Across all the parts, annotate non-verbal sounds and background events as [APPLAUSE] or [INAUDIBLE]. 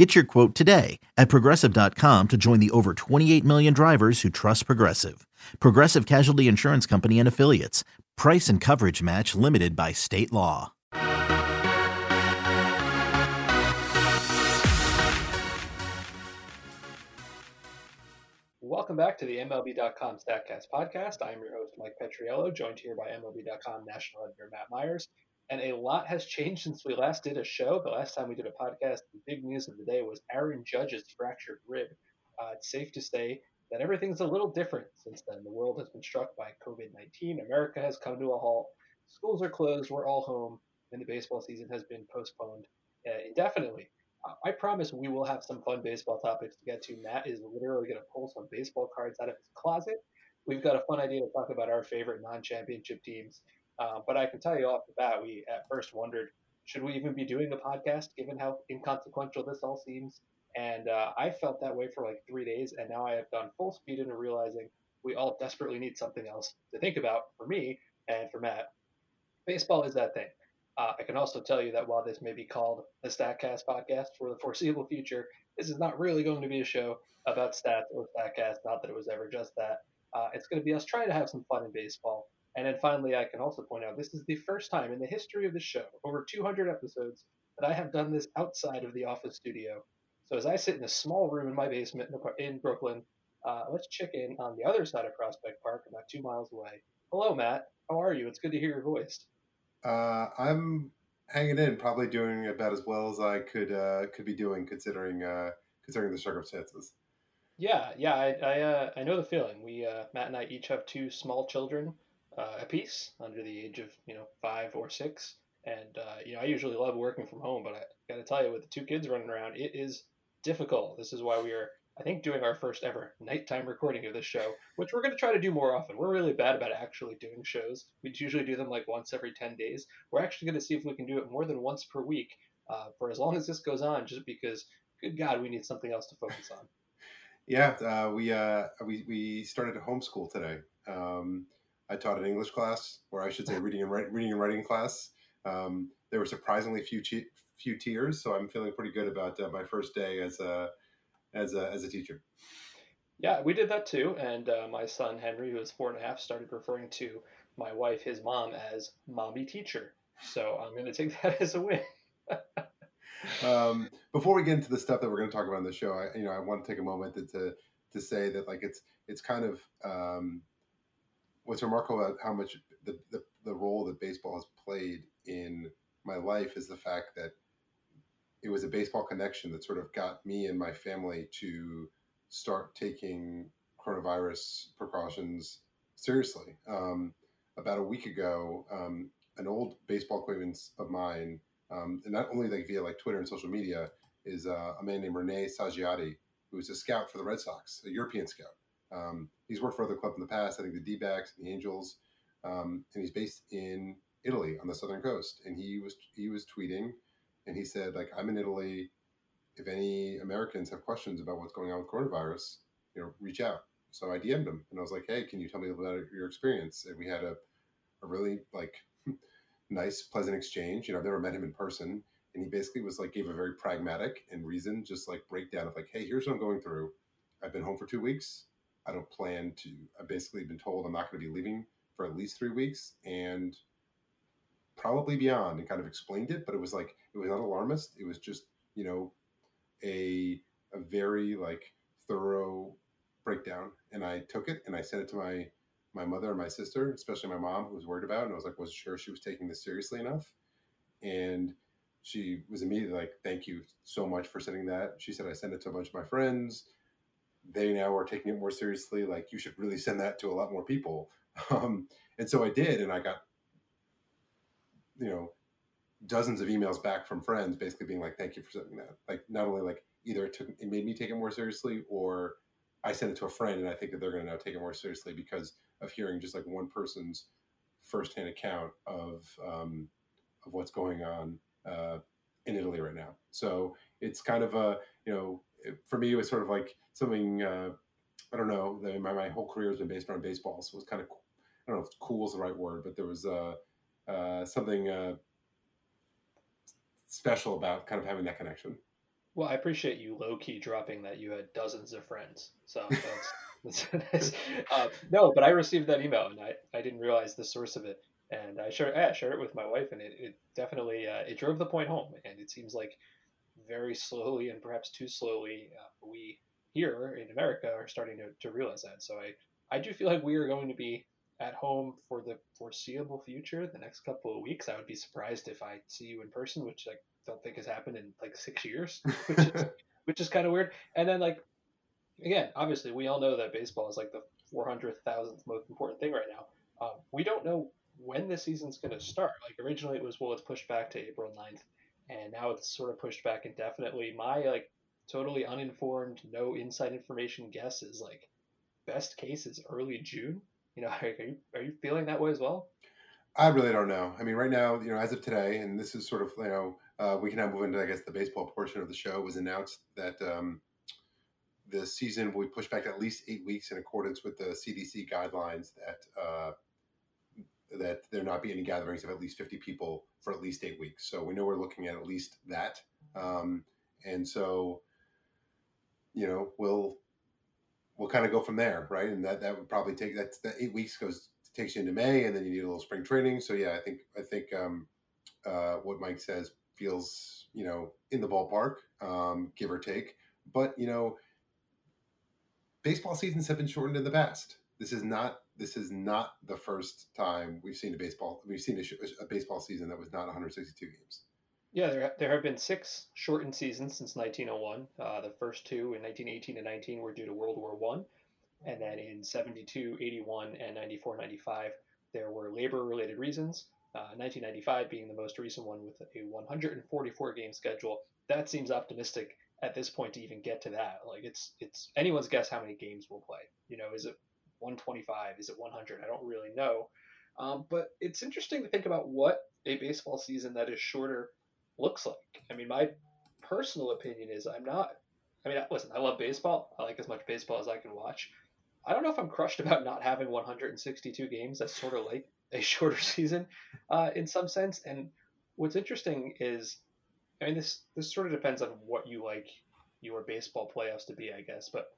Get your quote today at progressive.com to join the over 28 million drivers who trust Progressive. Progressive Casualty Insurance Company and Affiliates. Price and coverage match limited by state law. Welcome back to the MLB.com StatCast podcast. I am your host, Mike Petriello, joined here by MLB.com national editor Matt Meyers. And a lot has changed since we last did a show. The last time we did a podcast, the big news of the day was Aaron Judge's fractured rib. Uh, it's safe to say that everything's a little different since then. The world has been struck by COVID 19. America has come to a halt. Schools are closed. We're all home. And the baseball season has been postponed uh, indefinitely. I promise we will have some fun baseball topics to get to. Matt is literally going to pull some baseball cards out of his closet. We've got a fun idea to talk about our favorite non championship teams. Uh, but I can tell you off the bat, we at first wondered should we even be doing a podcast given how inconsequential this all seems? And uh, I felt that way for like three days, and now I have gone full speed into realizing we all desperately need something else to think about for me and for Matt. Baseball is that thing. Uh, I can also tell you that while this may be called the StatCast podcast for the foreseeable future, this is not really going to be a show about stats or StatCast. Not that it was ever just that. Uh, it's going to be us trying to have some fun in baseball and then finally, I can also point out this is the first time in the history of the show, over 200 episodes, that I have done this outside of the office studio. So as I sit in a small room in my basement in Brooklyn, uh, let's check in on the other side of Prospect Park, about two miles away. Hello, Matt. How are you? It's good to hear your voice. Uh, I'm hanging in, probably doing about as well as I could uh, could be doing, considering uh, considering the circumstances. Yeah, yeah, I I, uh, I know the feeling. We uh, Matt and I each have two small children uh, a piece under the age of you know five or six. And uh, you know, I usually love working from home, but I got to tell you, with the two kids running around, it is difficult. This is why we are, I think, doing our first ever nighttime recording of this show, which we're going to try to do more often. We're really bad about actually doing shows. We usually do them like once every ten days. We're actually going to see if we can do it more than once per week uh, for as long as this goes on, just because, good God, we need something else to focus on. [LAUGHS] Yeah, uh, we uh, we we started a homeschool today. Um, I taught an English class, or I should say, reading and writing, reading and writing class. Um, there were surprisingly few few tears, so I'm feeling pretty good about uh, my first day as a as a as a teacher. Yeah, we did that too, and uh, my son Henry, who was four and a half, started referring to my wife, his mom, as "mommy teacher." So I'm going to take [LAUGHS] that as a win. [LAUGHS] um, before we get into the stuff that we're going to talk about in the show, I, you know, I want to take a moment to, to to say that like it's it's kind of um, what's remarkable about how much the, the, the role that baseball has played in my life is the fact that it was a baseball connection that sort of got me and my family to start taking coronavirus precautions seriously. Um, about a week ago, um, an old baseball acquaintance of mine, um, and not only like via like Twitter and social media, is uh, a man named Rene Saggiati, who is a scout for the Red Sox, a European scout. Um, he's worked for other clubs in the past. I think the D-backs and the Angels, um, and he's based in Italy on the southern coast. And he was he was tweeting, and he said like I'm in Italy. If any Americans have questions about what's going on with coronavirus, you know, reach out. So I DM'd him, and I was like, Hey, can you tell me a little about your experience? And we had a a really like [LAUGHS] nice, pleasant exchange. You know, I've never met him in person, and he basically was like gave a very pragmatic and reasoned, just like breakdown of like, hey, here's what I'm going through. I've been home for two weeks. I don't plan to. I've basically been told I'm not going to be leaving for at least three weeks and probably beyond, and kind of explained it. But it was like it was not alarmist. It was just you know a a very like thorough breakdown, and I took it and I sent it to my my mother and my sister, especially my mom, who was worried about it. And I was like, wasn't sure she was taking this seriously enough. And she was immediately like, thank you so much for sending that. She said, I sent it to a bunch of my friends they now are taking it more seriously. Like you should really send that to a lot more people. [LAUGHS] Um, and so I did, and I got, you know, dozens of emails back from friends, basically being like, "Thank you for sending that." Like not only like either it took it made me take it more seriously, or I sent it to a friend, and I think that they're going to now take it more seriously because of hearing just like one person's firsthand account of um, of what's going on uh, in Italy right now. So it's kind of a you know for me it was sort of like something uh, I don't know. My, my whole career has been based around baseball, so it was kind of I don't know if cool is the right word, but there was uh, uh, something uh, special about kind of having that connection. Well, I appreciate you low key dropping that you had dozens of friends. So [LAUGHS] that's, that's uh, no, but I received that email and I, I didn't realize the source of it. And I shared, yeah, shared it with my wife and it, it definitely, uh, it drove the point home. And it seems like very slowly and perhaps too slowly, uh, we here in America are starting to, to realize that. So I, I do feel like we are going to be at home for the foreseeable future, the next couple of weeks. I would be surprised if I see you in person, which I don't think has happened in like six years, which is, [LAUGHS] which is kind of weird. And then like, again, obviously we all know that baseball is like the 400,000th most important thing right now. Um, we don't know when the season's going to start. Like originally it was, well, it's pushed back to April 9th and now it's sort of pushed back indefinitely. My like totally uninformed, no inside information guess is like best case is early June you know, [LAUGHS] are you, are you feeling that way as well? I really don't know. I mean, right now, you know, as of today, and this is sort of, you know, uh, we can now move into, I guess, the baseball portion of the show. Was announced that um, the season will be pushed back at least eight weeks in accordance with the CDC guidelines that uh, that there not be any gatherings of at least 50 people for at least eight weeks. So we know we're looking at at least that. Um, and so, you know, we'll we'll kind of go from there, right? And that that would probably take that that eight weeks goes takes you into May, and then you need a little spring training. So yeah, I think I think um, uh, what Mike says feels you know in the ballpark, um, give or take. But you know, baseball seasons have been shortened in the past. This is not this is not the first time we've seen a baseball we've seen a, a baseball season that was not 162 games. Yeah, there, there have been six shortened seasons since 1901. Uh, the first two in 1918 and 19 were due to World War One, and then in 72, 81, and 94, 95 there were labor-related reasons. Uh, 1995 being the most recent one with a 144 game schedule. That seems optimistic at this point to even get to that. Like it's it's anyone's guess how many games we'll play. You know, is it 125? Is it 100? I don't really know. Um, but it's interesting to think about what a baseball season that is shorter looks like. I mean, my personal opinion is I'm not. I mean, listen, I love baseball. I like as much baseball as I can watch. I don't know if I'm crushed [LAUGHS] about not having 162 games. That's sort of like a shorter [LAUGHS] season uh, in some sense. And what's interesting is, I mean, this this sort of depends on what you like your baseball playoffs to be, I guess. But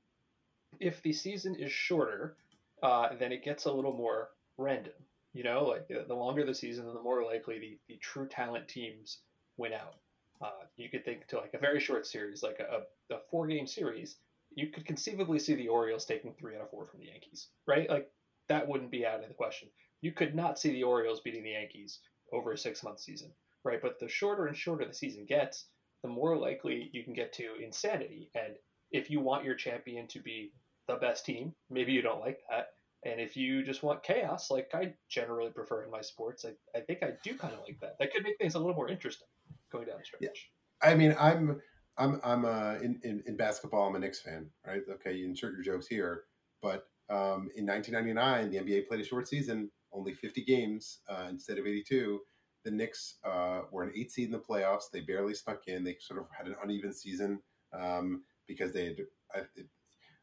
if the season is shorter, uh, then it gets a little more random. You know, like the longer the season, the more likely the, the true talent teams win out. Uh, you could think to like a very short series, like a, a four game series, you could conceivably see the Orioles taking three out of four from the Yankees, right? Like that wouldn't be out of the question. You could not see the Orioles beating the Yankees over a six month season, right? But the shorter and shorter the season gets, the more likely you can get to insanity. And if you want your champion to be the best team, maybe you don't like that. And if you just want chaos, like I generally prefer in my sports, I, I think I do kind of like that. That could make things a little more interesting going down the stretch. Yeah. I mean, I'm I'm I'm uh, in, in, in basketball. I'm a Knicks fan, right? Okay, you insert your jokes here, but um, in 1999, the NBA played a short season, only 50 games uh, instead of 82. The Knicks uh, were an eight seed in the playoffs. They barely snuck in. They sort of had an uneven season um, because they had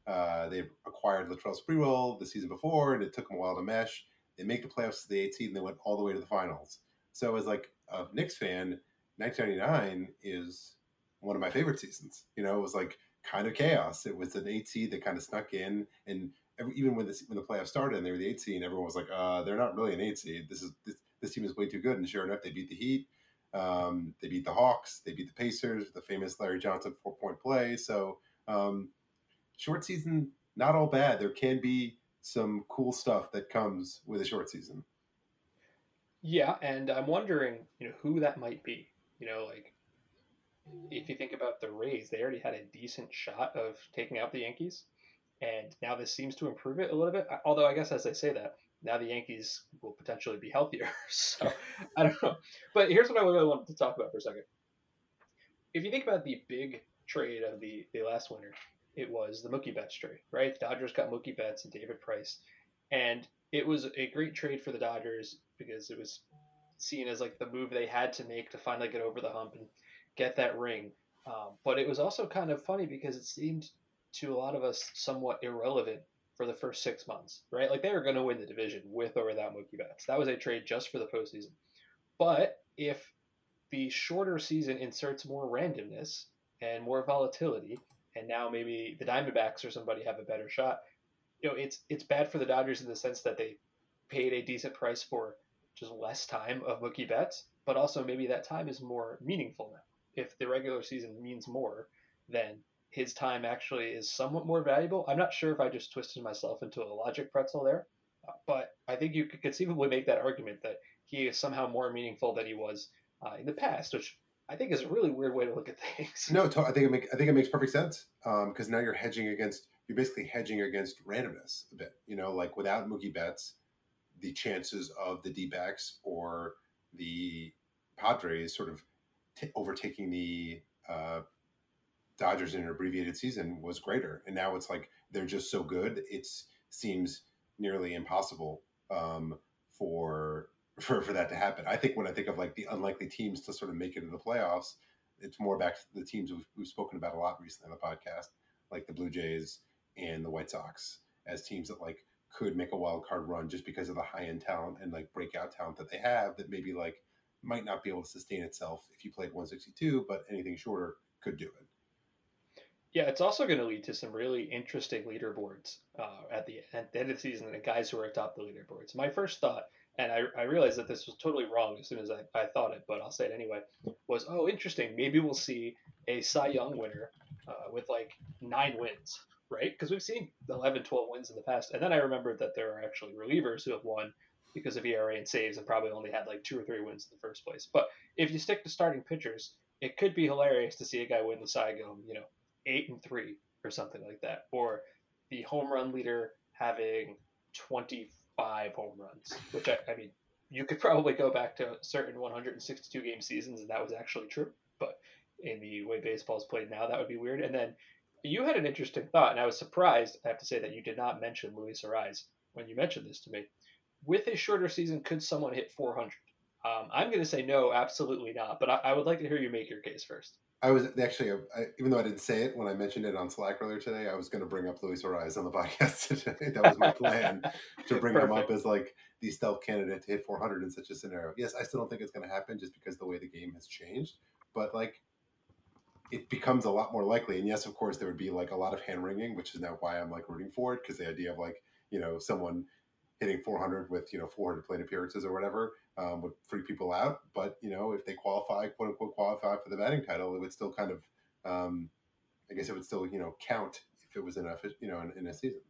uh, they acquired Latrell Sprewell the season before, and it took them a while to mesh. They make the playoffs to the eight seed, and they went all the way to the finals. So, as like a Knicks fan, 1999 is one of my favorite seasons. You know, it was like kind of chaos. It was an eight seed that kind of snuck in, and every, even when the when the playoffs started and they were the eight seed, everyone was like, uh, "They're not really an eight seed. This is this, this team is way too good." And sure enough, they beat the Heat. Um, they beat the Hawks. They beat the Pacers. The famous Larry Johnson four point play. So um, short season, not all bad. There can be some cool stuff that comes with a short season. Yeah, and I'm wondering, you know, who that might be. You know, like if you think about the Rays, they already had a decent shot of taking out the Yankees, and now this seems to improve it a little bit. Although I guess as I say that, now the Yankees will potentially be healthier. [LAUGHS] so I don't know. But here's what I really wanted to talk about for a second. If you think about the big trade of the, the last winter, it was the Mookie Betts trade, right? The Dodgers got Mookie Betts and David Price. And it was a great trade for the Dodgers because it was seen as like the move they had to make to finally get over the hump and get that ring. Um, but it was also kind of funny because it seemed to a lot of us somewhat irrelevant for the first six months, right? Like they were going to win the division with or without Mookie Betts. That was a trade just for the postseason. But if the shorter season inserts more randomness and more volatility, and now maybe the Diamondbacks or somebody have a better shot, you know, it's it's bad for the Dodgers in the sense that they paid a decent price for just less time of Mookie Betts, but also maybe that time is more meaningful now. If the regular season means more, then his time actually is somewhat more valuable. I'm not sure if I just twisted myself into a logic pretzel there, but I think you could conceivably make that argument that he is somehow more meaningful than he was uh, in the past, which I think is a really weird way to look at [LAUGHS] things. No, I think it make, I think it makes perfect sense because um, now you're hedging against you're basically hedging against randomness a bit. You know, like without Mookie Betts, the chances of the D or the Padres sort of t- overtaking the uh, Dodgers in an abbreviated season was greater, and now it's like they're just so good. It seems nearly impossible um, for for for that to happen. I think when I think of like the unlikely teams to sort of make it to the playoffs, it's more back to the teams we've, we've spoken about a lot recently on the podcast, like the Blue Jays and the White Sox, as teams that like could make a wild card run just because of the high end talent and like breakout talent that they have that maybe like might not be able to sustain itself if you played 162, but anything shorter could do it. Yeah, it's also going to lead to some really interesting leaderboards uh, at, the, at the end of the season and guys who are atop the leaderboards. My first thought and I, I realized that this was totally wrong as soon as I, I thought it, but I'll say it anyway, was, oh, interesting. Maybe we'll see a Cy Young winner uh, with like nine wins, right? Because we've seen 11, 12 wins in the past. And then I remembered that there are actually relievers who have won because of ERA and saves and probably only had like two or three wins in the first place. But if you stick to starting pitchers, it could be hilarious to see a guy win the Cy Young, you know, eight and three or something like that. Or the home run leader having 20 five home runs, which I, I mean, you could probably go back to certain 162 game seasons and that was actually true. But in the way baseball is played now, that would be weird. And then you had an interesting thought, and I was surprised, I have to say, that you did not mention Luis Arraez when you mentioned this to me. With a shorter season, could someone hit 400? Um, I'm going to say no, absolutely not. But I, I would like to hear you make your case first. I was actually, uh, I, even though I didn't say it when I mentioned it on Slack earlier today, I was going to bring up Luis Arraez on the [LAUGHS] podcast today. that was my plan to bring Perfect. him up as like the stealth candidate to hit 400 in such a scenario. Yes, I still don't think it's going to happen just because the way the game has changed, but like it becomes a lot more likely. And yes, of course, there would be like a lot of hand wringing, which is now why I'm like rooting for it because the idea of like you know someone hitting 400 with you know 400 plate appearances or whatever um, would freak people out. But you know, if they qualify, quote unquote, qualify for the batting title, it would still kind of, um, I guess, it would still you know count if it was enough, you know in, in a season.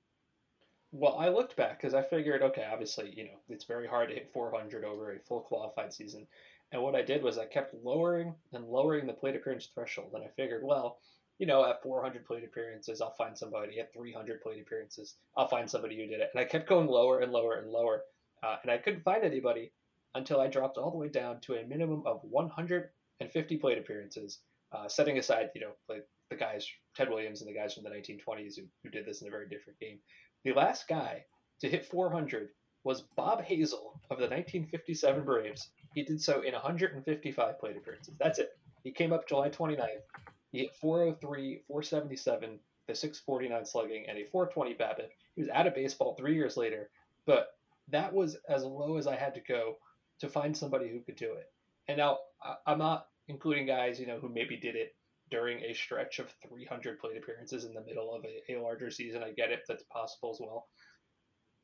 Well, I looked back because I figured, okay, obviously, you know, it's very hard to hit 400 over a full qualified season. And what I did was I kept lowering and lowering the plate appearance threshold. And I figured, well, you know, at 400 plate appearances, I'll find somebody. At 300 plate appearances, I'll find somebody who did it. And I kept going lower and lower and lower. Uh, and I couldn't find anybody until I dropped all the way down to a minimum of 150 plate appearances, uh, setting aside, you know, like the guys, Ted Williams and the guys from the 1920s who, who did this in a very different game. The last guy to hit 400 was Bob Hazle of the 1957 Braves. He did so in 155 plate appearances. That's it. He came up July 29th. He hit 403, 477, the 649 slugging, and a 420 BABIP. He was out of baseball three years later, but that was as low as I had to go to find somebody who could do it. And now I'm not including guys, you know, who maybe did it during a stretch of 300 plate appearances in the middle of a, a larger season. I get it, that's possible as well.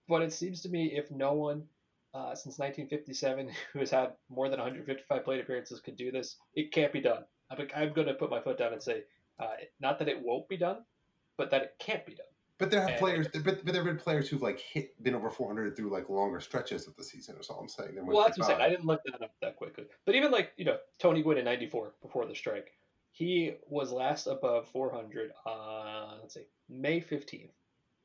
But it seems to me if no one uh, since 1957 [LAUGHS] who has had more than 155 plate appearances could do this, it can't be done. I'm, I'm going to put my foot down and say, uh, not that it won't be done, but that it can't be done. But there have and, players, but, but there have been players who've like hit been over 400 through like longer stretches of the season. Is all I'm saying. Well, that's what I'm saying. I didn't look that up that quickly. But even like you know Tony Gwynn in '94 before the strike, he was last above 400 on let's see May 15th,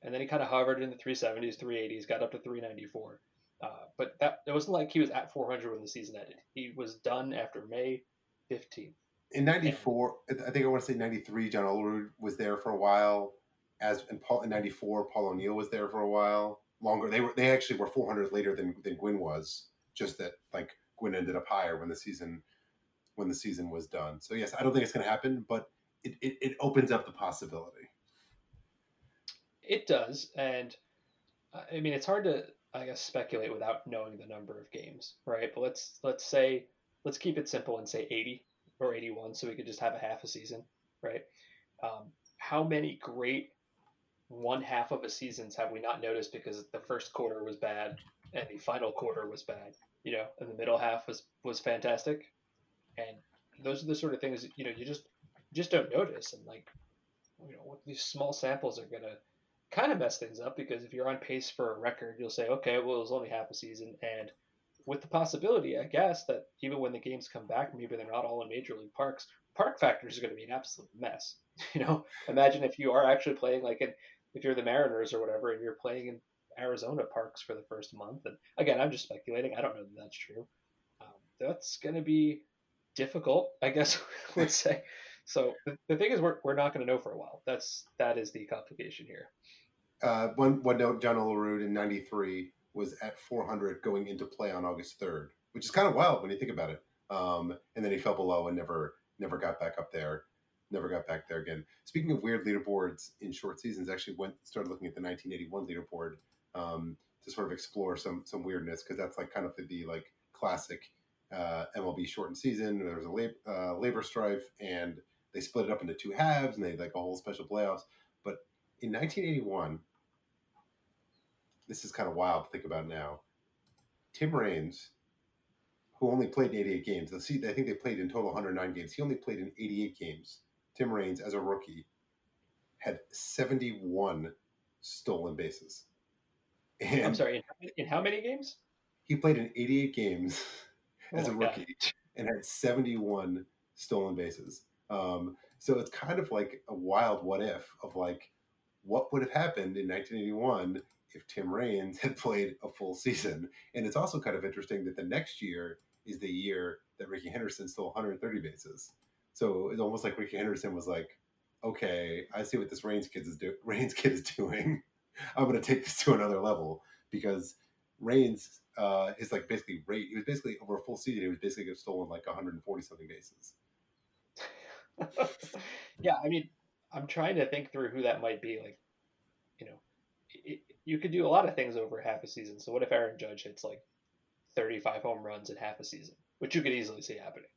and then he kind of hovered in the 370s, 380s, got up to 394. Uh, but that it wasn't like he was at 400 when the season ended. He was done after May 15th. In '94, I think I want to say '93. John Olerud was there for a while as in Paul in '94, Paul O'Neill was there for a while. longer. They were they actually were 400 later than than Gwynn was. Just that like Gwynn ended up higher when the season when the season was done. So yes, I don't think it's going to happen, but it, it, it opens up the possibility. It does, and I mean it's hard to I guess speculate without knowing the number of games, right? But let's let's say let's keep it simple and say 80 or 81, so we could just have a half a season, right? Um, how many great one half of a seasons have we not noticed because the first quarter was bad and the final quarter was bad, you know, and the middle half was was fantastic, and those are the sort of things you know you just just don't notice, and like you know these small samples are gonna kind of mess things up because if you're on pace for a record, you'll say, okay, well, it was only half a season. And with the possibility, I guess, that even when the games come back, maybe they're not all in major league parks, park factors are going to be an absolute mess. [LAUGHS] You know, imagine if you are actually playing like in, if you're the Mariners or whatever, and you're playing in Arizona parks for the first month. And again, I'm just speculating. I don't know that that's true. Um, that's going to be difficult, I guess [LAUGHS] would say. So the, the thing is, we're, we're not going to know for a while. That's that is the complication here uh, one one note, John Olerud in '93 was at 400 going into play on August 3rd, which is kind of wild when you think about it. Um, and then he fell below and never never got back up there, never got back there again. Speaking of weird leaderboards in short seasons, actually went started looking at the 1981 leaderboard um, to sort of explore some some weirdness because that's like kind of the like classic uh, MLB shortened season. There was a lab, uh, labor strife and they split it up into two halves and they had like a whole special playoffs. But in 1981, this is kind of wild to think about now. Tim Raines, who only played in 88 games, let's I think they played in total 109 games. He only played in 88 games. Tim Raines, as a rookie, had 71 stolen bases. And I'm sorry, in, in, how many games? He played in 88 games [LAUGHS] as oh a rookie God. and had 71 stolen bases. Um, so it's kind of like a wild what if of like, what would have happened in 1981 if Tim Raines [LAUGHS] had played a full season. And it's also kind of interesting that the next year is the year that Rickey Henderson stole 130 bases. So it's almost like Rickey Henderson was like, okay, I see what this Raines kid is doing. [LAUGHS] Raines kid is doing. [LAUGHS] I'm going to take this to another level because Raines uh, is like basically rate. He was basically over a full season. He was basically stolen like 140 something bases. yeah, I mean, I'm trying to think through who that might be. Like, you know, you could do a lot of things over half a season. So what if Aaron Judge hits like 35 home runs in half a season, which you could easily see happening?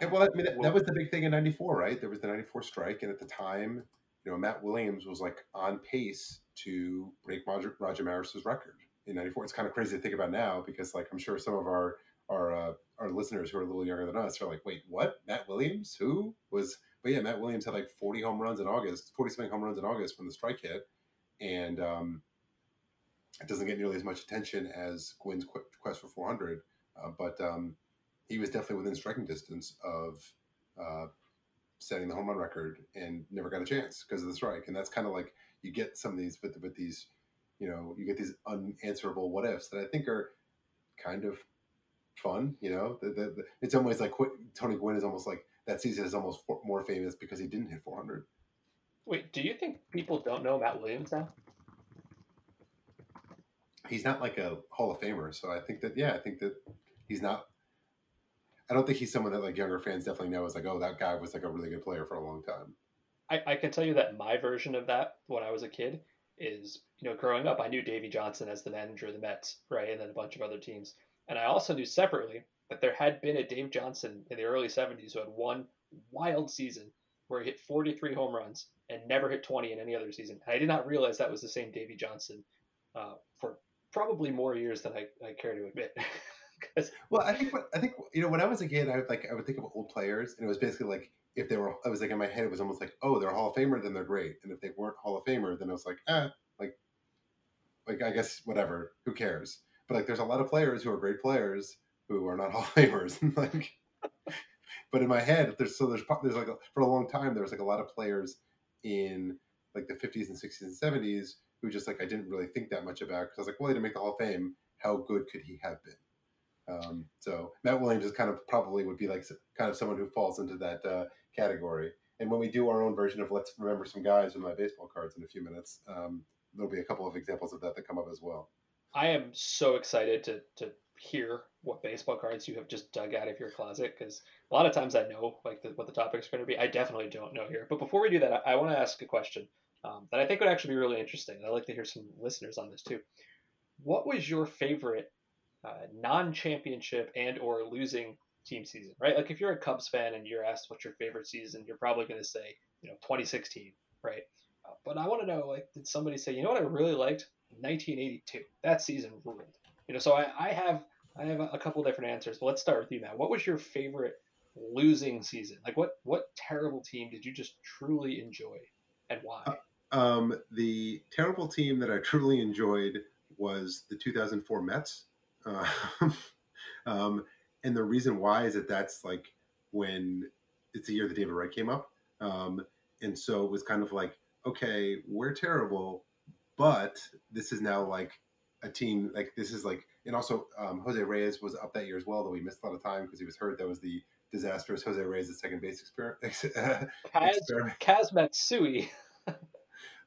And well, I mean, that, that was the big thing in '94, right? There was the '94 strike, and at the time, you know, Matt Williams was like on pace to break Roger, Roger Maris's record in '94. It's kind of crazy to think about now because, like, I'm sure some of our our uh, our listeners who are a little younger than us are like, "Wait, what? Matt Williams? Who was?" But yeah, Matt Williams had like 40 home runs in August, 40 something home runs in August when the strike hit, and um, it doesn't get nearly as much attention as Gwynn's quest for 400, uh, but um, he was definitely within striking distance of uh, setting the home run record and never got a chance because of the strike. And that's kind of like you get some of these with, with these, you know, you get these unanswerable what ifs that I think are kind of fun. You know, the, the, the, in some ways, like Tony Gwynn is almost like that season is almost more famous because he didn't hit 400. Wait, do you think people don't know Matt Williams now? He's not like a Hall of Famer. So I think that yeah, I think that he's not. I don't think he's someone that like younger fans definitely know is like, oh, that guy was like a really good player for a long time. I, I can tell you that my version of that when I was a kid is, you know, growing up, I knew Davey Johnson as the manager of the Mets, right, and then a bunch of other teams, and I also knew separately that there had been a Dave Johnson in the early '70s who had one wild season where he hit 43 home runs and never hit 20 in any other season. And I did not realize that was the same Davey Johnson uh, probably more years than I, I care to admit. [LAUGHS] well, I think what, I think you know when I was a kid, I would like I would think of old players, and it was basically like if they were, I was like in my head, it was almost like, oh, they're a Hall of Famer, then they're great, and if they weren't Hall of Famer, then I was like, ah, like, like I guess whatever, who cares? But like, there's a lot of players who are great players who are not [LAUGHS] Hall of Famers, like. but in my head, there's so there's there's like a, for a long time there was like a lot of players in like the 50s and 60s and 70s who just like I didn't really think that much about because I was like, well, he didn't make the Hall of Fame. How good could he have been? Um, so Matt Williams is kind of probably would be like kind of someone who falls into that uh, category. And when we do our own version of let's remember some guys with my baseball cards in a few minutes, um, there'll be a couple of examples of that that come up as well. I am so excited to to hear what baseball cards you have just dug out of your closet because a lot of times I know like the, what the topic's going to be. I definitely don't know here. But before we do that, I, I want to ask a question um, that I think would actually be really interesting. I'd like to hear some listeners on this too. What was your favorite uh, non-championship and or losing team season? Right, like if you're a Cubs fan and you're asked what's your favorite season, you're probably going to say you know 2016, right? Uh, but I want to know like did somebody say you know what I really liked 1982? That season ruled. You know, so I, I have I have a couple different answers, but let's start with you, Matt. What was your favorite losing season? Like, what what terrible team did you just truly enjoy, and why? Um, the terrible team that I [LAUGHS] truly enjoyed was the 2004 Mets, uh, [LAUGHS] um, and the reason why is that that's like when it's the year that David Wright came up, um, and so it was kind of like, okay, we're terrible, but this is now like a team like this is like and also um, Jose Reyes was up that year as well, though he missed a lot of time because he was hurt. That was the disastrous Jose Reyes' second base [LAUGHS] experiment. Kaz, Kaz Matsui.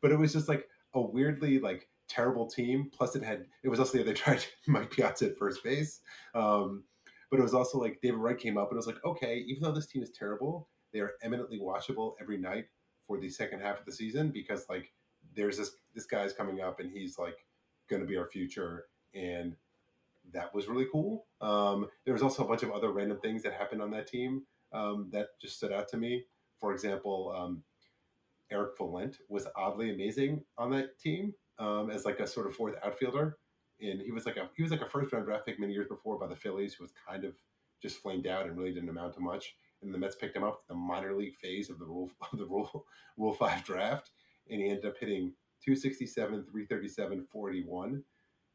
But it was just like a weirdly like terrible team. Plus, it had it was also the other [LAUGHS] tried Mike Piazza at first base. Um, but it was also like David Wright came up and it was like, okay, even though this team is terrible, they are eminently watchable every night for the second half of the season because like there's this this guy's coming up and he's like going to be our future and that was really cool. Um, there was also a bunch of other random things that happened on that team um, that just stood out to me. For example, um, Eric Valent was oddly amazing on that team um, as like a sort of fourth outfielder, and he was like a he was like a first round draft pick many years before by the Phillies, who was kind of just flamed out and really didn't amount to much. And the Mets picked him up the minor league phase of the rule [LAUGHS] of the rule rule five draft, and he ended up hitting 267, 337, 41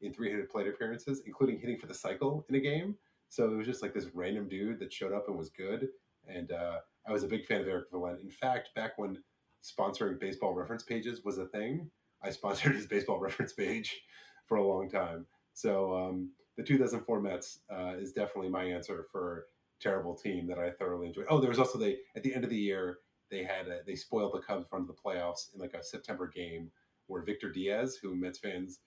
in 300 plate appearances, including hitting for the cycle in a game. So it was just like this random dude that showed up and was good. And uh, I was a big fan of Eric Valent. In fact, back when sponsoring baseball reference pages was a thing, I sponsored his baseball [LAUGHS] reference page for a long time. So um, the 2004 Mets uh, is definitely my answer for terrible team that I thoroughly enjoyed. Oh, there was also they at the end of the year they had a, they spoiled the Cubs front of the playoffs in like a September game where Victor Diaz, who Mets fans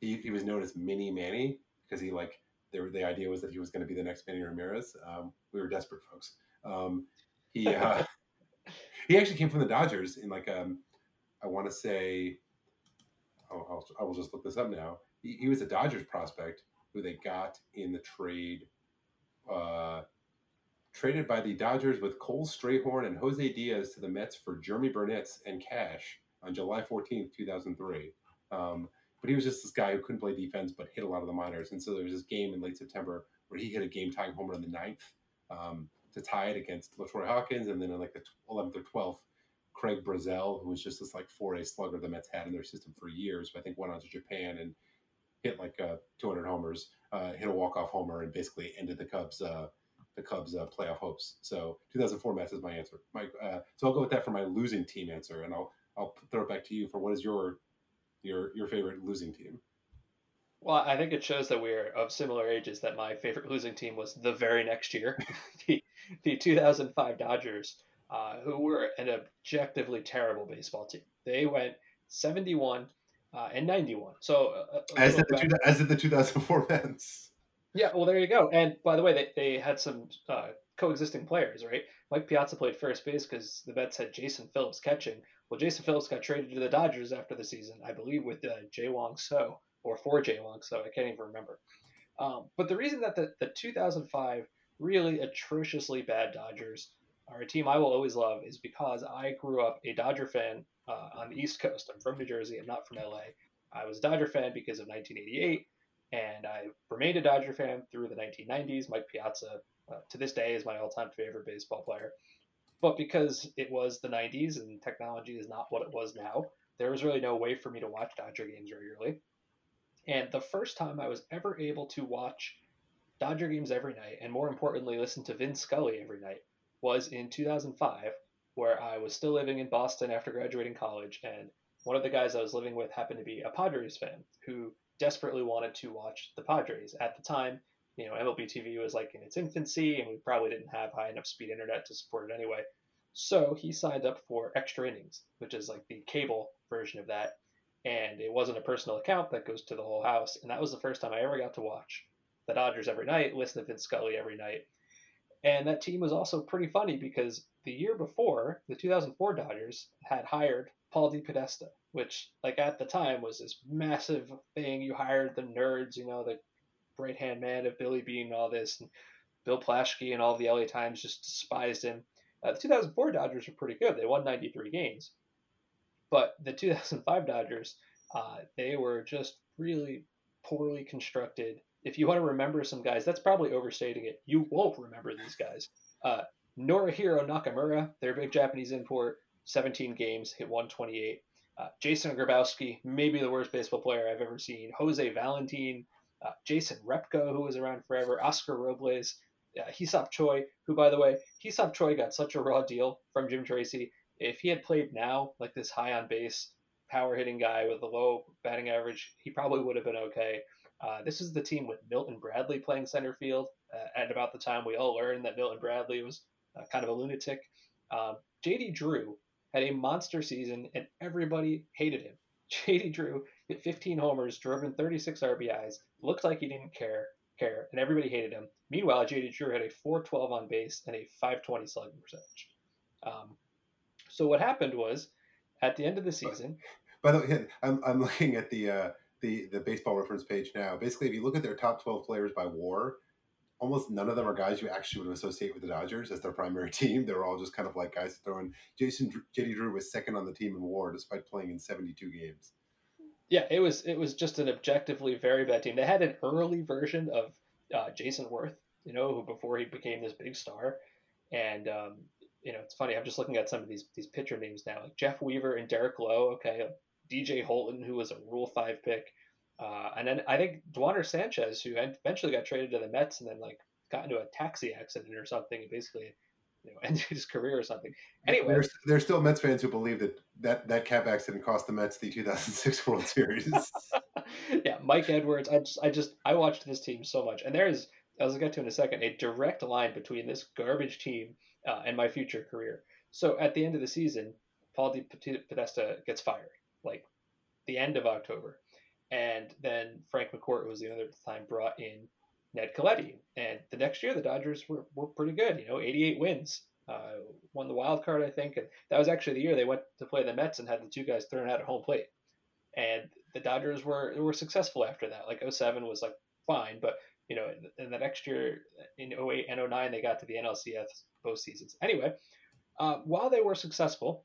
he, he was known as Mini Manny because he like there the idea was that he was going to be the next Manny Ramirez. Um, we were desperate, folks. Um, he [LAUGHS] uh, he actually came from the Dodgers in like um, I want to say I'll, I'll, I will just look this up now. He, he, was a Dodgers prospect who they got in the trade. Uh, traded by the Dodgers with Kole Strayhorn and Jose Diaz to the Mets for Jeromy Burnitz and cash on July 14th, 2003. Um, but he was just this guy who couldn't play defense but hit a lot of the minors. And so there was this game in late September where he hit a game tying homer in the ninth um, to tie it against LaTroy Hawkins. And then in like the 11th or 12th, Craig Brazell, who was just this like 4A slugger the Mets had in their system for years, I think went on to Japan and hit like uh, 200 homers, uh, hit a walk-off homer, and basically ended the Cubs' uh, the Cubs' uh, playoff hopes. So 2004 Mets is my answer. My, uh, so I'll go with that for my losing team answer, and I'll I'll throw it back to you for what is your your your favorite losing team? Well, I think it shows that we're of similar ages. That my favorite losing team was the very next year, [LAUGHS] the [LAUGHS] the 2005 Dodgers, uh, who were an objectively terrible baseball team. They went 71 uh, and 91. So uh, as did, the, two, as did the 2004 [LAUGHS] Mets. Yeah, well, there you go. And by the way, they, they had some uh, coexisting players, right? Mike Piazza played first base because the Mets had Jason Phillips catching, well, Jason Phillips got traded to the Dodgers after the season, I believe, with uh, Jae Weong Seo or for Jae Weong Seo. I can't even remember. Um, but the reason that the, the 2005 really atrociously bad Dodgers are a team I will always love is because I grew up a Dodger fan uh, on the East Coast. I'm from New Jersey. I'm not from LA. I was a Dodger fan because of 1988, and I remained a Dodger fan through the 1990s. Mike Piazza, uh, to this day, is my all-time favorite baseball player. But because it was the 90s and technology is not what it was now, there was really no way for me to watch Dodger games regularly. And the first time I was ever able to watch Dodger games every night, and more importantly, listen to Vin Scully every night, was in 2005, where I was still living in Boston after graduating college. And one of the guys I was living with happened to be a Padres fan who desperately wanted to watch the Padres. At the time, you know, MLB TV was like in its infancy, and we probably didn't have high enough speed internet to support it anyway. So he signed up for Extra Innings, which is like the cable version of that. and it wasn't a personal account that goes to the whole house. And that was the first time I ever got to watch the Dodgers every night, listen to Vin Scully every night. And that team was also pretty funny because the year before, the 2004 Dodgers had hired Paul DePodesta, which, like at the time, was this massive thing. You hired the nerds, you know, the right hand man of Billy Beane, and all this. And Bill Plaschke and all the LA Times just despised him. Uh, the 2004 Dodgers were pretty good. They won 93 games. But the 2005 Dodgers, uh, they were just really poorly constructed. If you want to remember some guys, that's probably overstating it. You won't remember these guys. Uh, Norihiro Nakamura, their big Japanese import, 17 games, hit 128. Uh, Jason Grabowski, maybe the worst baseball player I've ever seen. Jose Valentin, uh, Jason Repko, who was around forever. Oscar Robles, uh, Hee-seop Choi, who, by the way, Hee-seop Choi got such a raw deal from Jim Tracy. If he had played now, like this high on base, power hitting guy with a low batting average, he probably would have been okay. Uh, this is the team with Milton Bradley playing center field uh, at about the time we all learned that Milton Bradley was uh, kind of a lunatic. Um, JD Drew had a monster season and everybody hated him. [LAUGHS] JD Drew hit 15 homers, drove in 36 RBIs, looked like he didn't care, care, and everybody hated him. Meanwhile, JD Drew had a 412 on base and a 520 slugging percentage. Um, so what happened was, at the end of the season. By the way, [LAUGHS] I'm, I'm looking at the uh, the the baseball reference page now. Basically, if you look at their top 12 players by WAR, almost none of them are guys you actually would associate with the Dodgers as their primary [LAUGHS] team. They're all just kind of like guys throwing. Jason JD Drew was second on the team in WAR despite playing in 72 games. Yeah, it was it was just an objectively very bad team. They had an early version of uh, Jayson Werth, you know, who before he became this big star, and um, you know, it's funny. I'm just looking at some of these these pitcher names now, like Jeff Weaver and Derek Lowe. Okay, DJ Houlton, who was a Rule Five pick, uh, and then I think Duaner Sanchez, who eventually got traded to the Mets and then like got into a taxi accident or something, and basically you know [LAUGHS] ended his career or something. Anyway, there's there's still Mets fans who believe that that that cab accident cost the Mets the 2006 World [LAUGHS] Series. yeah, Mike Edwards. I just I just I watched this team so much, and there is as I'll get to in a second a direct line between this garbage team uh, and my future career. So at the end of the season, Paul DePodesta gets fired, like the end of October. And then Frank McCourt, was the other time, brought in Ned Colletti. And the next year, the Dodgers were, were pretty good, you know, 88 wins. Uh, won the wild card, I think. And that was actually the year they went to play the Mets and had the two guys thrown out at home plate. And the Dodgers were were successful after that. Like 07 was like fine, but you know, in the next year in 08 and 09, they got to the NLCS both seasons. Anyway, uh, while they were successful,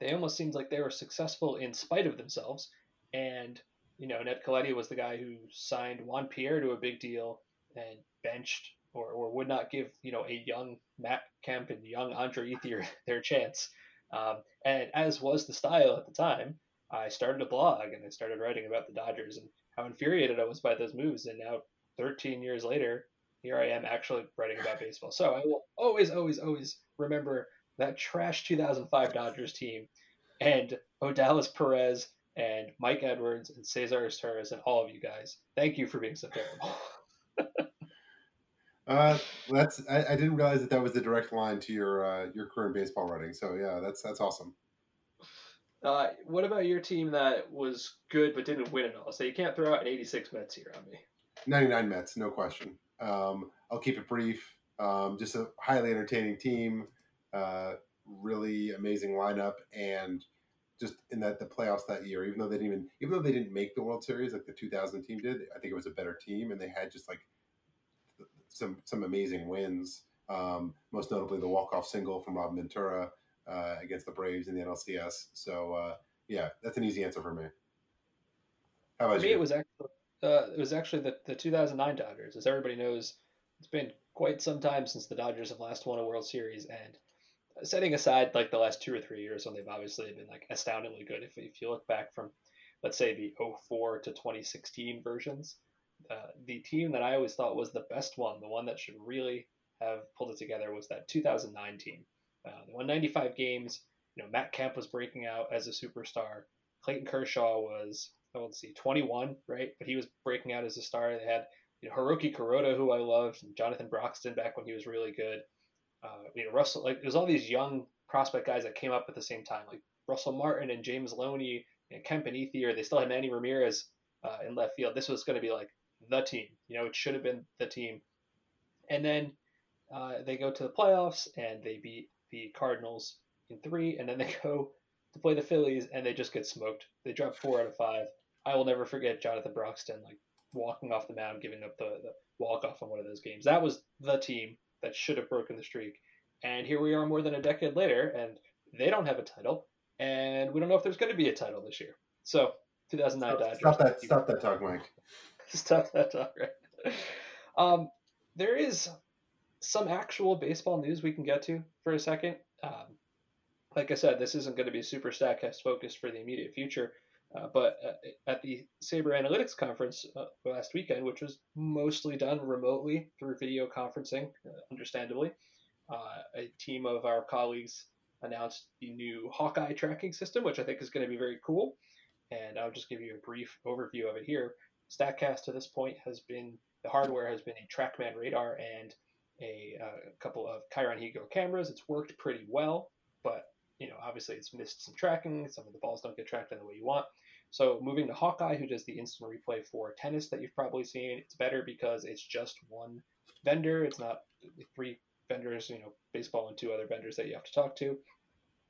they almost seemed like they were successful in spite of themselves. And, you know, Ned Colletti was the guy who signed Juan Pierre to a big deal and benched or, or would not give, you know, a young Matt Kemp and young Andre Ethier [LAUGHS] their chance. Um, and as was the style at the time, I started a blog and I started writing about the Dodgers and how infuriated I was by those moves. And now 13 years later, here I am actually writing about baseball. So I will always, always, always remember that trash 2005 Dodgers team and Odalis Perez and Mike Edwards and Cesar Torres and all of you guys. Thank you for being so terrible. [LAUGHS] uh, that's I, I, didn't realize that that was the direct line to your uh, your career in baseball writing. So yeah, that's that's awesome. Uh, what about your team that was good but didn't win at all? So you can't throw out an 86 Mets here on me. 99 Mets, no question. Um, I'll keep it brief. Um, just a highly entertaining team, uh, really amazing lineup, and just in that the playoffs that year, even though they didn't even even though they didn't make the World Series like the 2000 team did, I think it was a better team, and they had just like some some amazing wins. Um, most notably, the walk off single from Rob Ventura uh, against the Braves in the NLCS. So uh, yeah, that's an easy answer for me. How about for me, you? it was actually uh, it was actually the, the 2009 Dodgers. As everybody knows, it's been quite some time since the Dodgers have last won a World Series, and setting aside like the last two or three years when they've obviously been like astoundingly good. If, if you look back from, let's say the 04 to 2016 versions, uh, the team that I always thought was the best one, the one that should really have pulled it together, was that 2009 team. Uh, they won 95 games. You know, Matt Kemp was breaking out as a superstar. Clayton Kershaw was oh, let's see, 21, right? But he was breaking out as a star. They had you know Hiroki Kuroda, who I loved, and Jonathan Broxton back when he was really good. Uh, you know Russell, like there's all these young prospect guys that came up at the same time, like Russell Martin and James Loney and Kemp and Ethier. They still had Manny Ramirez uh, in left field. This was going to be like the team. You know, it should have been the team. And then uh, they go to the playoffs and they beat the Cardinals in three, and then they [LAUGHS] go to play the Phillies and they just get smoked. They drop four out of five. I will never forget Jonathan Broxton like walking off the mound, giving up the, the walk off on one of those games. That was the team that should have broken the streak. And here we are more than a decade later, and they don't have a title, and we don't know if there's going to be a title this year. So 2009 stop, Dodgers. Stop that! Stop that talk, Mike. [LAUGHS] stop that talk, right? Um, there is some actual baseball news we can get to for a second. Um, like I said, this isn't going to be super Statcast focused for the immediate future. Uh, but uh, at the SABR Analytics conference uh, last weekend, which was mostly done remotely through video conferencing, uh, understandably, uh, a team of our colleagues announced the new Hawkeye tracking system, which I think is going to be very cool. And I'll just give you a brief overview of it here. Statcast to this point has been the hardware has been a TrackMan radar and a, a couple of ChyronHego cameras. It's worked pretty well, but you know, obviously it's missed some tracking. Some of the balls don't get tracked in the way you want. So moving to Hawkeye, who does the instant replay for tennis that you've probably seen, it's better because it's just one vendor. It's not three vendors, you know, baseball and two other vendors that you have to talk to.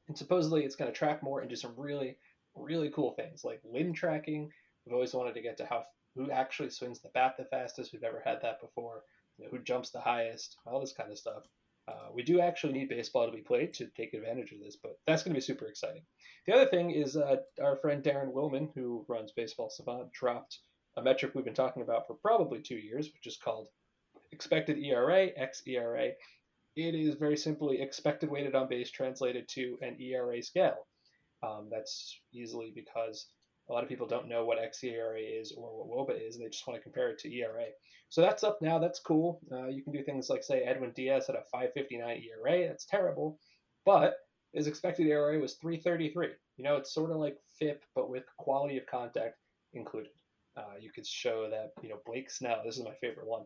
And supposedly it's going to track more and do some really, really cool things like limb tracking. We've always wanted to get to how who actually swings the bat the fastest. We've never had that before. You know, who jumps the highest, all this kind of stuff. Uh, we do actually need baseball to be played to take advantage of this, but that's going to be super exciting. The other thing is uh, our friend Daren Willman, who runs Baseball Savant, dropped a metric we've been talking about for probably two years, which is called expected ERA, xERA. It is very simply expected weighted on base translated to an ERA scale. Um, that's easily because a lot of people don't know what xERA is or what WOBA is, and they just want to compare it to ERA. So that's up now. That's cool. Uh, you can do things like say Edwin Diaz had a 5.59 ERA. That's terrible, but his expected ERA was 3.33. You know, it's sort of like FIP, but with quality of contact included. Uh, you could show that you know Blake Snell. This is my favorite one.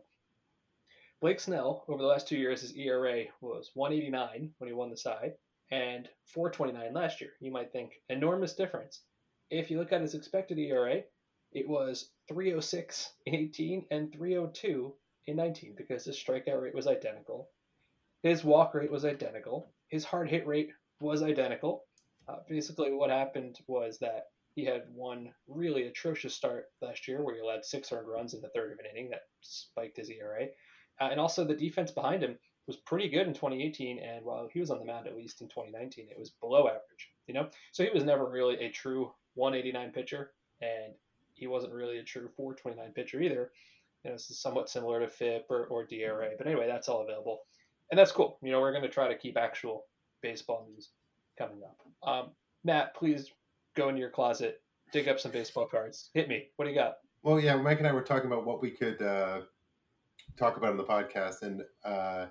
Blake Snell over the last two years, his ERA was 189 when he won the side, and 429 last year. You might think enormous difference. If you look at his expected ERA, it was 306 in 18 and 302 in 19 because his strikeout rate was identical. His walk rate was identical. His hard hit rate was identical. Uh, basically, what happened was that he had one really atrocious start last year where he allowed six earned runs in the third of an inning that spiked his ERA. Uh, and also, the defense behind him was pretty good in 2018. And while he was on the mound, at least in 2019, it was below average. You know, so he was never really a true 189 pitcher, and he wasn't really a true 429 pitcher either. You know, this is somewhat similar to FIP or, or DRA. But anyway, that's all available. And that's cool. You know, we're going to try to keep actual baseball news coming up. Um, Matt, please go into your closet, dig up some baseball cards. Hit me. What do you got? Well, yeah, Mike and I were talking about what we could uh, talk about in the podcast, and uh,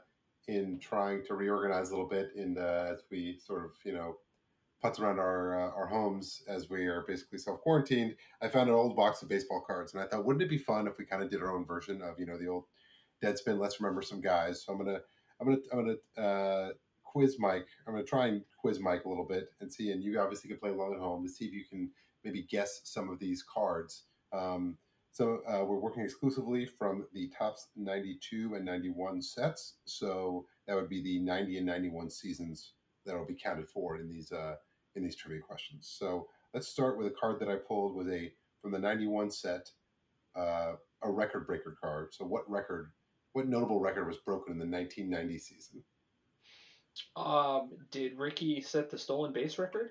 in trying to reorganize a little bit in the, as we sort of you know putz around our uh, our homes as we are basically self quarantined. I found an old box of baseball cards, and I thought, wouldn't it be fun if we kind of did our own version of you know the old Deadspin? Let's remember some guys. So I'm gonna I'm gonna I'm gonna uh, quiz Mike. I'm gonna try and quiz Mike a little bit and see. And you obviously can play along at home to see if you can maybe guess some of these cards. Um, so uh, we're working exclusively from the Topps 92 and 91 sets. So that would be the 90 and 91 seasons that will be counted for in these uh, in these trivia questions. So let's start with a card that I pulled was a from the 91 set, uh, a record breaker card. So what record, what notable record was broken in the 1990 season? Um, did Rickey set the stolen base record?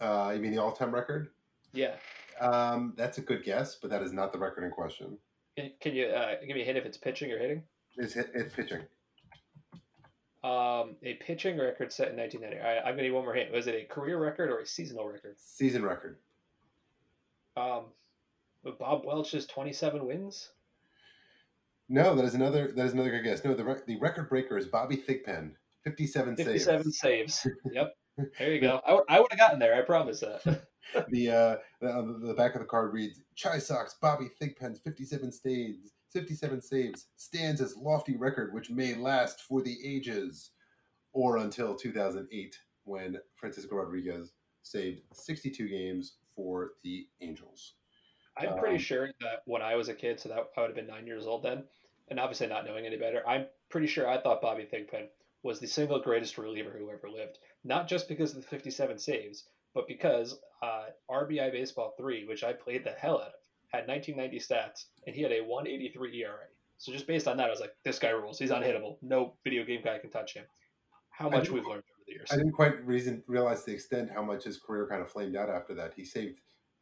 Uh, you mean the all-time record? Yeah. Um, that's a good guess, but that is not the record in question. Can, can you uh, give me a hint if it's pitching or hitting? It's hit, it's pitching. Um, a pitching record set in 1990. All right, I'm gonna need one more hint. Was it a career record or a seasonal record? Season record. Um, Bob Welch's 27 wins. No, that is another. That is another good guess. No, the re- the record breaker is Bobby Thigpen, 57, 57 saves. saves. [LAUGHS] Yep. There you go. I, w- I would have gotten there. I promise that. [LAUGHS] the uh, the, the back of the card reads: Chi Sox Bobby Thigpen's 57 staves, 57 saves stands as lofty record which may last for the ages, or until 2008 when Francisco Rodriguez saved 62 games, for the Angels. I'm pretty um, sure that when I was a kid, so that I would have been nine years old then, and obviously not knowing any better, I'm pretty sure I thought Bobby Thigpen was the single greatest reliever who ever lived. Not just because of the 57 saves, but because uh, RBI Baseball 3, which I played the hell out of, had 1990 stats, and he had a 183 ERA. So just based on that, I was like, this guy rules. He's unhittable. No video game guy can touch him. How much we've learned over the years. I didn't quite reason, realize the extent how much his career kind of flamed out after that. He saved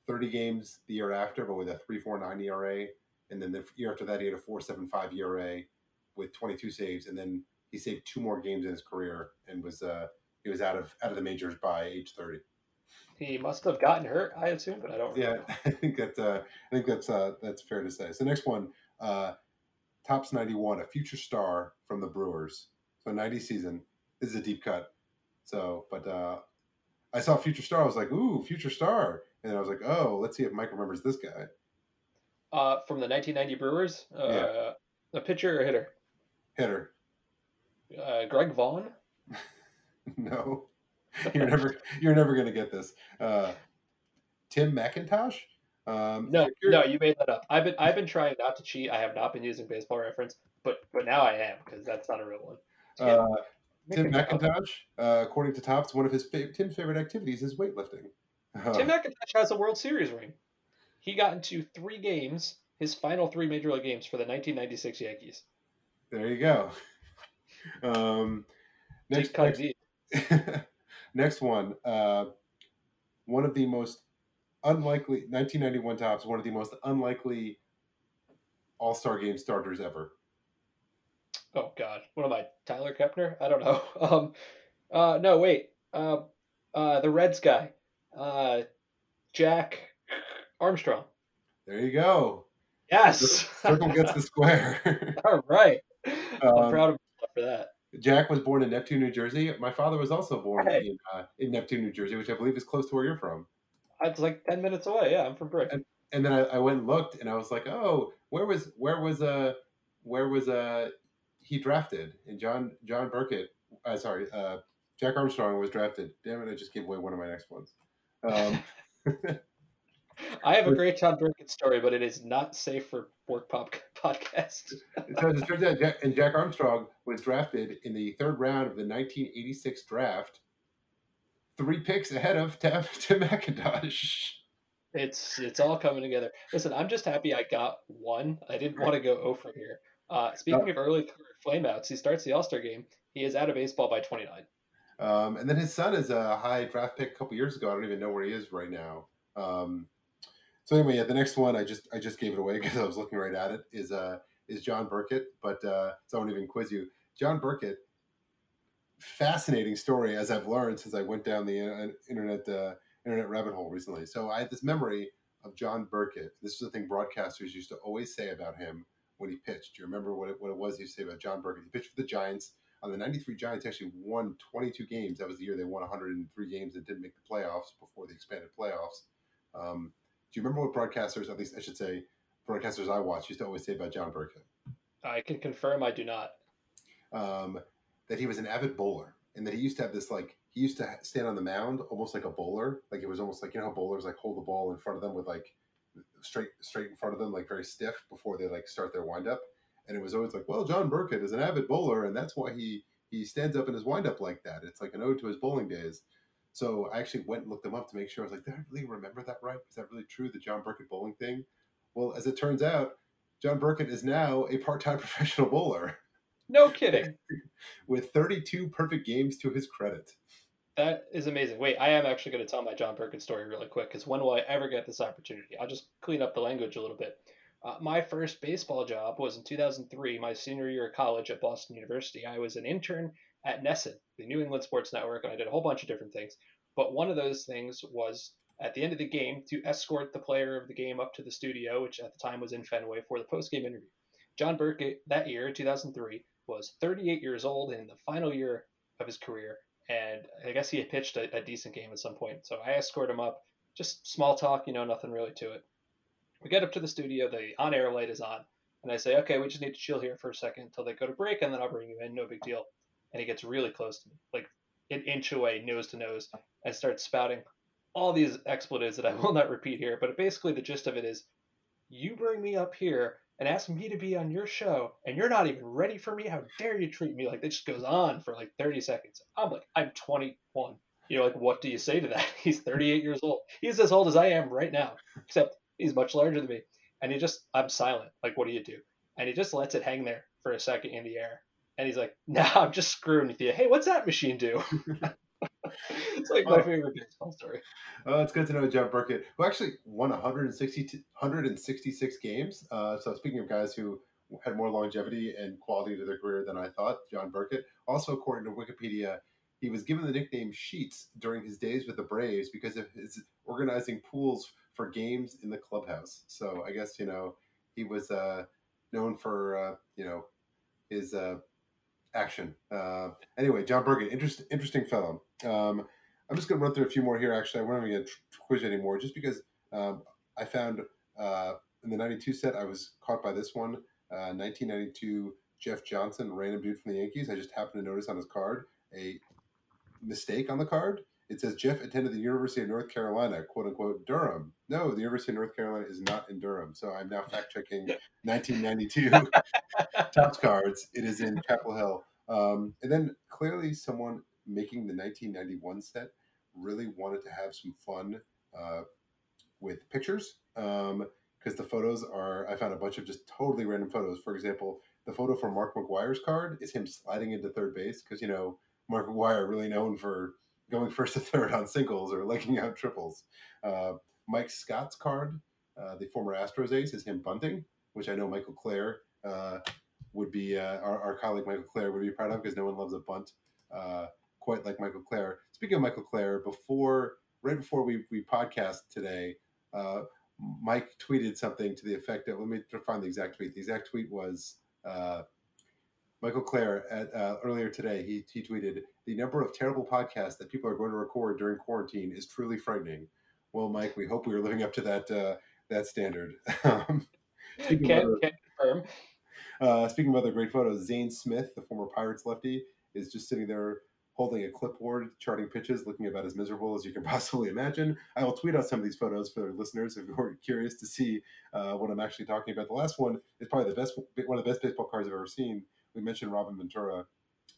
30 games the year after, but with a 3.49 ERA, and then the year after that, he had a 4.75 ERA with 22 saves, and then he saved two more games in his career and was uh, he was out of out of the majors by age 30. He must have gotten hurt, I assume, but I don't. Yeah, [LAUGHS] I think that uh, I think that's uh, that's fair to say. So next one, uh, Topps 91, a future star from the Brewers. So 90 season. This is a deep cut. So, but uh, I saw future star. I was like, ooh, future star, and I was like, oh, let's see if Mike remembers this guy. Uh, from the 1990 Brewers, uh, yeah. a pitcher or hitter? Hitter. Uh, Greg Vaughn. [LAUGHS] no, [LAUGHS] you're never you're never gonna get this. Uh, Tim McIntosh. Um, no, no, you made that up. I've been I've been trying not to cheat. I have not been using baseball reference, but but now I am because that's not a real one. Uh, Tim McIntosh, uh, according to Topps, one of his fa- Tim's favorite activities is weightlifting. Tim McIntosh has a World Series ring. He got into three games, his final three major league games for the 1996 Yankees. There you go. [LAUGHS] Um, next, next, [LAUGHS] next one. Uh, one of the most unlikely 1991 Topps. One of the most unlikely All Star Game starters ever. Oh God, what am I? Tyler Kepner? I don't know. [LAUGHS] Um, uh, no, wait. Uh, uh, the Reds guy, uh, Jack Armstrong. There you go. Yes. Circle gets the square. [LAUGHS] All right. Um, I'm proud of myself for that. Jack was born in Neptune, New Jersey. My father was also born hey. in, uh, in Neptune, New Jersey, which I believe is close to where you're from. It's like ten minutes away. Yeah, I'm from Brick. And, and then I, I, went and looked, and I was like, oh, where was where was uh where was uh he drafted? And John John Burkett, uh, sorry, uh, Jack Armstrong was drafted. Damn it, I just gave away one of my next ones. Um, [LAUGHS] [LAUGHS] [LAUGHS] I have a great John Burkett story, but it is not safe for Work Pop [LAUGHS] podcast. it turns out, Jack, and Jack Armstrong was drafted in the third round of the 1986 draft, three picks ahead of Tim, [LAUGHS] Tim McIntosh. It's it's all coming together. Listen, I'm just happy I got one. I didn't want to go over here. Uh, speaking of early flameouts, he starts the All Star game. He is out of baseball by 29. Um, and then his son is a high draft pick a couple years ago. I don't even know where he is right now. Um, so anyway, yeah, the next one I just I just gave it away [LAUGHS] because I was looking right at it is uh is John Burkett, but uh, so I won't even quiz you. John Burkett, fascinating story as I've learned since I went down the uh, internet uh, internet rabbit hole recently. So I had this memory of John Burkett. This is the thing broadcasters used to always say about him when he pitched. Do you remember what it, what it was to say about John Burkett? He pitched for the Giants. On the 93 Giants actually won 22 games. That was the year they won 103 games and didn't make the playoffs before the expanded playoffs. Um, do you remember what broadcasters, at least I should say, broadcasters I watch used to always say about John Burkett? I can confirm I do not. Um, that he was an avid bowler and that he used to have this like he used to stand on the mound almost like a bowler like it was almost like you know how bowlers like hold the ball in front of them with like straight straight in front of them like very stiff before they like start their windup and it was always like well john burkett is an avid bowler and that's why he he stands up in his windup like that it's like an ode to his bowling days so I actually went and looked them up to make sure. I was like, did I really remember that right? Was that really true, the John Burkett bowling thing? Well, as it turns out, John Burkett is now a part-time [LAUGHS] professional bowler. No kidding. [LAUGHS] With 32 perfect games to his credit. That is amazing. Wait, I am actually going to tell my John Burkett story really quick because when will I ever get this opportunity? I'll just clean up the language a little bit. Uh, my first baseball job was in 2003, my senior year of college at Boston University. I was an intern at NESN, the New England Sports Network, and I did a whole bunch of different things. But one of those things was at the end of the game to escort the player of the game up to the studio, which at the time was in Fenway, for the post-game interview. John Burkett that year, 2003, was 38 years old in the final year of his career, and I guess he had pitched a, a decent game at some point. So I escort him up, just small talk, you know, nothing really to it. We get up to the studio, the on-air light is on, and I say, okay, we just need to chill here for a second until they go to break, and then I'll bring you in, no big deal and he gets really close to me, like an inch away, nose to nose, and starts spouting, all these expletives that I [LAUGHS] will not repeat here, but basically the gist of it is you bring me up here and ask me to be on your show and you're not even ready for me. How dare you treat me like this just goes on for like 30 seconds. I'm like, I'm 21. You know, like what do you say to that? [LAUGHS] He's 38 years old. He's as old as I am right now, except he's much larger than me. And he just, I'm silent. Like, what do you do? And he just lets it hang there for a second in the air. And he's like, nah, [LAUGHS] I'm just screwing with you. Hey, what's that machine do? [LAUGHS] it's like my oh. favorite baseball story. Oh, it's good to know John Burkett, who actually won 160, 166 games. Uh, so speaking of guys who had more longevity and quality to their career than I thought, John Burkett. Also, according to Wikipedia, he was given the nickname Sheets during his days with the Braves because of his organizing pools for games in the clubhouse. So I guess you know he was uh, known for uh, you know his uh, action. Uh, anyway, John Burkett, interest, interesting fellow. Um, I'm just going to run through a few more here. Actually, I won't even get quiz anymore, just because um, I found uh, in the '92 set I was caught by this one. uh, 1992 uh, Jeff Johnson, random dude from the Yankees. I just happened to notice on his card a mistake on the card. It says Jeff attended the University of North Carolina, quote unquote, Durham. No, the University of North Carolina is not in Durham. So I'm now fact checking 1992 [LAUGHS] Topps [LAUGHS] cards. It is in Chapel Hill. Um, and then clearly, someone making the 1991 set really wanted to have some fun uh, with pictures because um, the photos are. I found a bunch of just totally random photos. For example, the photo for Mark McGwire's card is him sliding into third base because you know Mark McGwire really known for going first [LAUGHS] to third on singles or legging out triples. Uh, Mike Scott's card, uh, the former Astros ace, is him bunting, which I know Michael Clair uh, would be, uh, our, our, colleague Michael Clair would be proud of because no one loves a bunt uh, quite like Michael Clair. Speaking of Michael Clair, before, right before we, we podcast today, uh, Mike tweeted something to the effect of, let me find the exact tweet. The exact tweet was, Michael Clair at, uh, earlier today, he, he tweeted, the number of terrible podcasts that people are going to record during quarantine is truly frightening. Well, Mike, we hope we are living up to that uh, that standard. [LAUGHS] Um, speaking, can, of other, confirm. Uh, speaking of other great photos, Zane Smith, the former Pirates lefty, is just sitting there holding a clipboard, charting pitches, looking about as miserable as you can [LAUGHS] possibly imagine. I will tweet out some of these photos for listeners if you're curious to see uh, what I'm actually talking about. The last one is probably the best, one of the best baseball cards I've ever seen we mentioned Robin Ventura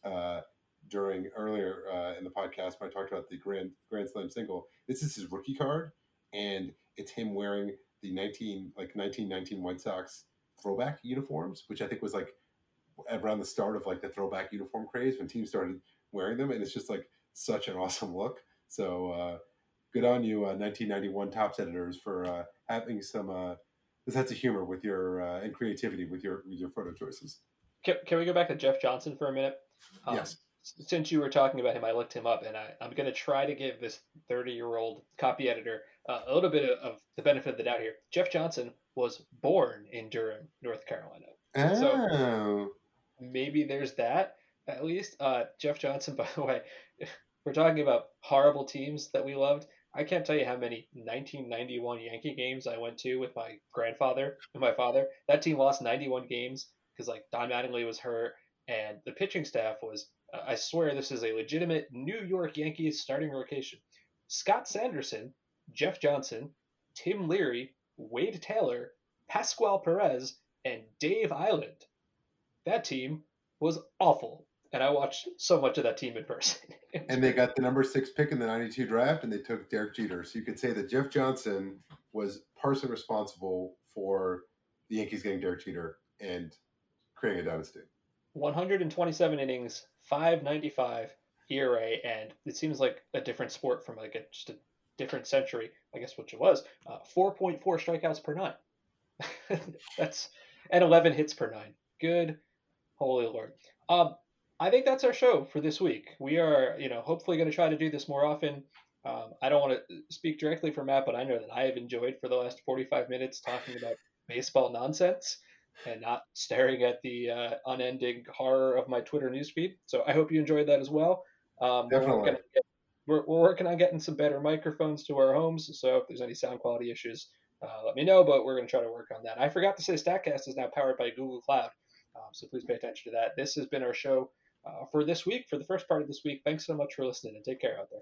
uh, during earlier uh, in the podcast when I talked about the Grand Grand Slam single. This is his rookie card, and it's him wearing the nineteen like nineteen nineteen White Sox throwback uniforms, which I think was like around the start of like the throwback uniform craze when teams started wearing them, and it's just like such an [LAUGHS] awesome look. So uh, good on you, 1991 uh, Topps editors, for uh, having some uh, sense of humor with your and creativity with your with your photo choices. Can, can we go back to Jeff Johnson for a minute? Um, yes. Since you were talking about him, I looked him up, and I, I'm going to try to give this 30 year old copy editor uh, a little bit of, of, the benefit of the doubt here. Jeff Johnson was born in Durham, North Carolina. Oh. So maybe there's that at least. Uh, Jeff Johnson, [LAUGHS] by the way, we're talking about horrible teams that we loved. I can't tell you how many 1991 Yankee games I went to with my grandfather and my father. That team lost 91 games because like Don Mattingly was hurt, and the pitching staff was. Uh, I swear this is a legitimate New York Yankees starting rotation. Scott Sanderson, Jeff Johnson, Tim Leary, Wade Taylor, Pascual Perez, and Dave Eiland. That team was awful. And I watched so much of that team in person. [LAUGHS] and they got the number six pick in the 92 draft, and they took Derek Jeter. So you could say that Jeff Johnson was partially responsible for the Yankees getting Derek Jeter. And creating a dynasty. 127 innings, 595 ERA, and it seems like a different sport from like a, just a different century, I guess, which it was. Uh, 4.4 strikeouts per nine. [LAUGHS] that's and 11 hits per nine. Good, holy lord. Um, I think that's our show for this week. We are, you know, hopefully going to try to do this more often. Um, I don't want to speak directly for Matt, but I know that I have enjoyed for the last 45 minutes talking about baseball nonsense and not staring at the uh, unending horror of my Twitter newsfeed. So I hope you enjoyed that as well. Um, Definitely. We're, get, we're, we're, working on getting some better microphones to our homes. So if there's any sound quality issues, uh, let me know. But we're going to try to work on that. I forgot to say Statcast is now powered by Google Cloud. Um, so please pay attention to that. This has been our show uh, for this week, for the first part of this week. Thanks so much for listening and take care out there.